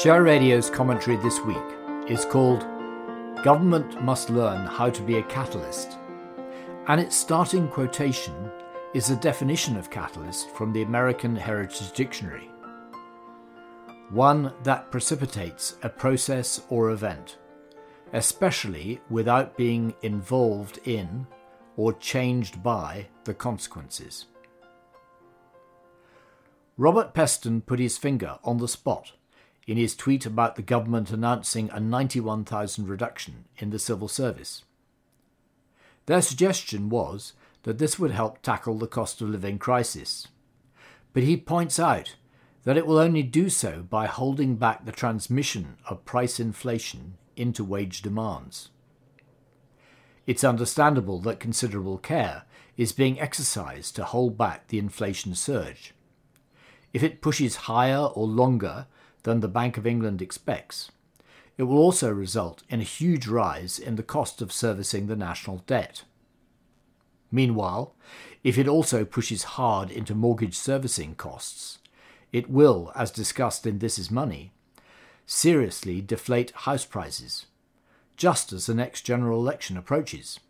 Share Radio's commentary this week is called Government Must Learn How to Be a Catalyst, and its starting quotation is a definition of catalyst from the American Heritage Dictionary one that precipitates a process or event, especially without being involved in or changed by the consequences. Robert Peston put his finger on the spot in his tweet about the government announcing a 91,000 reduction in the civil service. Their suggestion was that this would help tackle the cost of living crisis. But he points out that it will only do so by holding back the transmission of price inflation into wage demands. It's understandable that considerable care is being exercised to hold back the inflation surge. If it pushes higher or longer than the Bank of England expects, it will also result in a huge rise in the cost of servicing the national debt. Meanwhile, if it also pushes hard into mortgage servicing costs, it will, as discussed in This Is Money, seriously deflate house prices, just as the next general election approaches.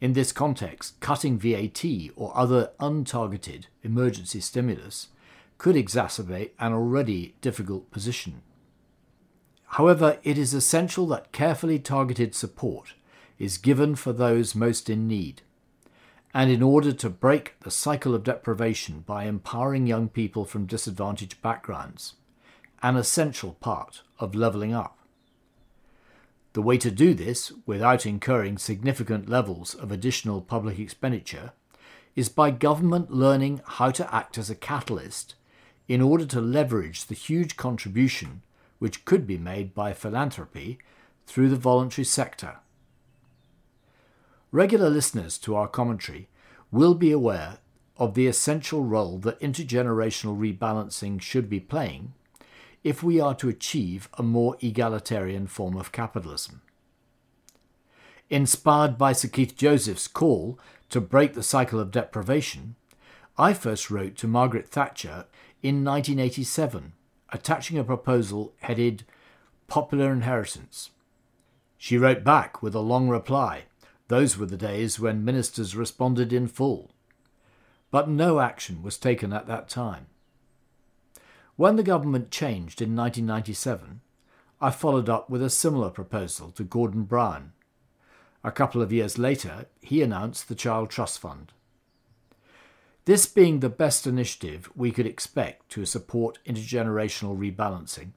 In this context, cutting VAT or other untargeted emergency stimulus could exacerbate an already difficult position. However, it is essential that carefully targeted support is given for those most in need. And in order to break the cycle of deprivation by empowering young people from disadvantaged backgrounds, an essential part of levelling up. The way to do this without incurring significant levels of additional public expenditure is by government learning how to act as a catalyst in order to leverage the huge contribution which could be made by philanthropy through the voluntary sector. Regular listeners to our commentary will be aware of the essential role that intergenerational rebalancing should be playing if we are to achieve a more egalitarian form of capitalism. Inspired by Sir Keith Joseph's call to break the cycle of deprivation, I first wrote to Margaret Thatcher in 1987, attaching a proposal headed Popular Inheritance. She wrote back with a long reply. Those were the days when ministers responded in full. But no action was taken at that time. When the government changed in 1997, I followed up with a similar proposal to Gordon Brown. A couple of years later, he announced the Child Trust Fund. This being the best initiative we could expect to support intergenerational rebalancing,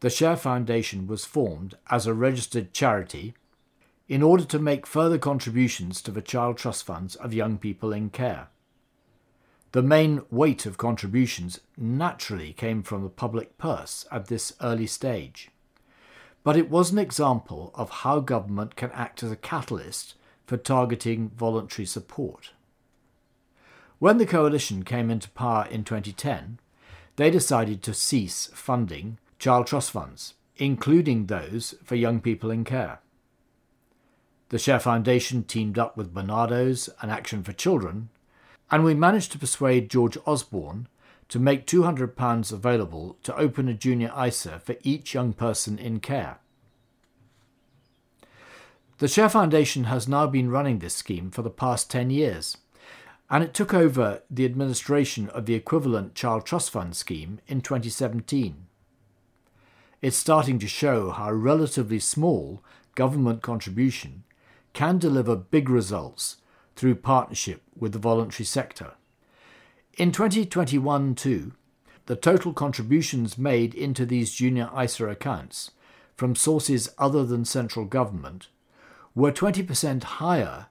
the Share Foundation was formed as a registered charity in order to make further contributions to the child trust funds of young people in care. The main weight of contributions naturally came from the public purse at this early stage. But it was an example of how government can act as a catalyst for targeting voluntary support. When the coalition came into power in 2010, they decided to cease funding child trust funds, including those for young people in care. The Share Foundation teamed up with Barnardo's and Action for Children, and we managed to persuade George Osborne to make £200 available to open a junior ISA for each young person in care. The Share Foundation has now been running this scheme for the past 10 years and it took over the administration of the equivalent Child Trust Fund scheme in 2017. It's starting to show how a relatively small government contribution can deliver big results through partnership with the voluntary sector. In 2021 too, the total contributions made into these junior ISA accounts from sources other than central government were 20% higher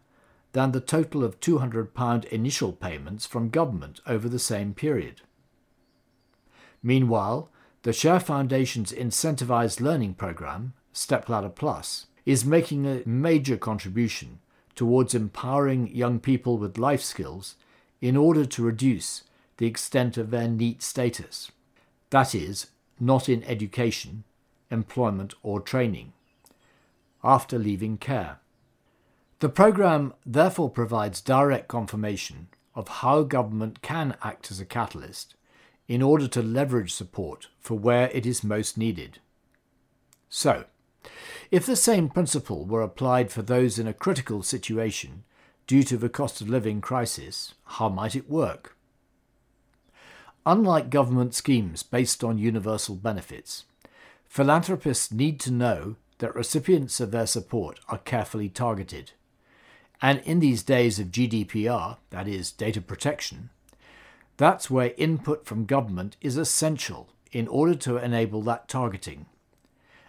than the total of £200 initial payments from government over the same period. Meanwhile, the Share Foundation's incentivised learning programme, Stepladder Plus, is making a major contribution towards empowering young people with life skills in order to reduce the extent of their NEET status. That is, not in education, employment, or training, after leaving care. The programme therefore provides direct confirmation of how government can act as a catalyst in order to leverage support for where it is most needed. So, if the same principle were applied for those in a critical situation due to the cost of living crisis, how might it work? Unlike government schemes based on universal benefits, philanthropists need to know that recipients of their support are carefully targeted. And in these days of GDPR, that is, data protection, that's where input from government is essential in order to enable that targeting,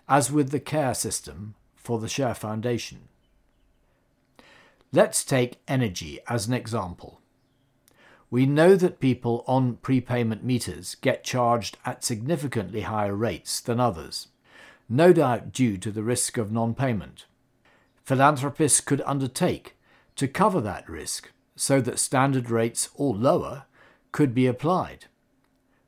as with the care system for the Share Foundation. Let's take energy as an example. We know that people on prepayment meters get charged at significantly higher rates than others, no doubt due to the risk of non payment. Philanthropists could undertake to cover that risk so that standard rates or lower could be applied.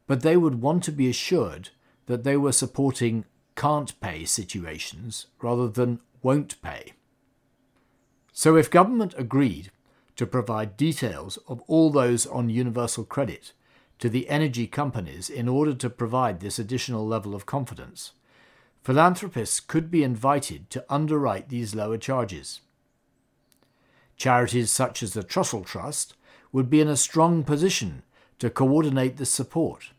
But they would want to be assured that they were supporting can't pay situations rather than won't pay. So if government agreed to provide details of all those on universal credit to the energy companies in order to provide this additional level of confidence. Philanthropists could be invited to underwrite these lower charges. Charities such as the Trussell Trust would be in a strong position to coordinate this support.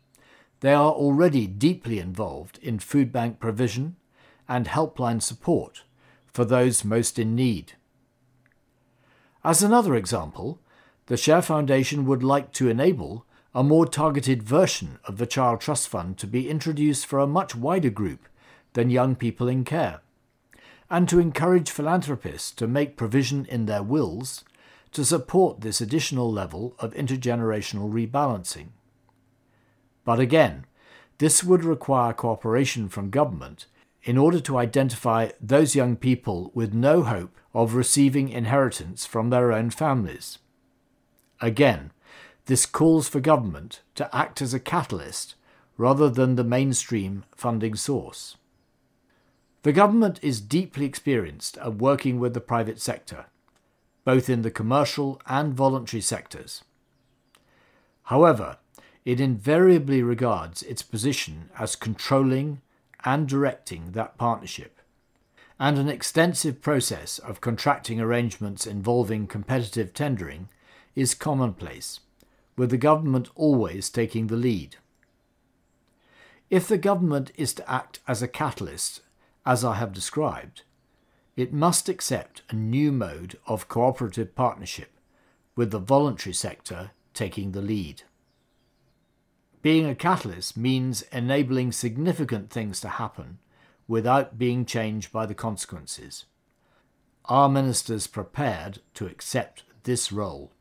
They are already deeply involved in food bank provision and helpline support for those most in need. As another example, the Share Foundation would like to enable a more targeted version of the Child Trust Fund to be introduced for a much wider group than young people in care, and to encourage philanthropists to make provision in their wills to support this additional level of intergenerational rebalancing. But again, this would require cooperation from government in order to identify those young people with no hope of receiving inheritance from their own families. Again, this calls for government to act as a catalyst rather than the mainstream funding source. The government is deeply experienced at working with the private sector, both in the commercial and voluntary sectors. However, it invariably regards its position as controlling and directing that partnership, and an extensive process of contracting arrangements involving competitive tendering is commonplace, with the government always taking the lead. If the government is to act as a catalyst, as I have described, it must accept a new mode of cooperative partnership, with the voluntary sector taking the lead. Being a catalyst means enabling significant things to happen without being changed by the consequences. Are ministers prepared to accept this role?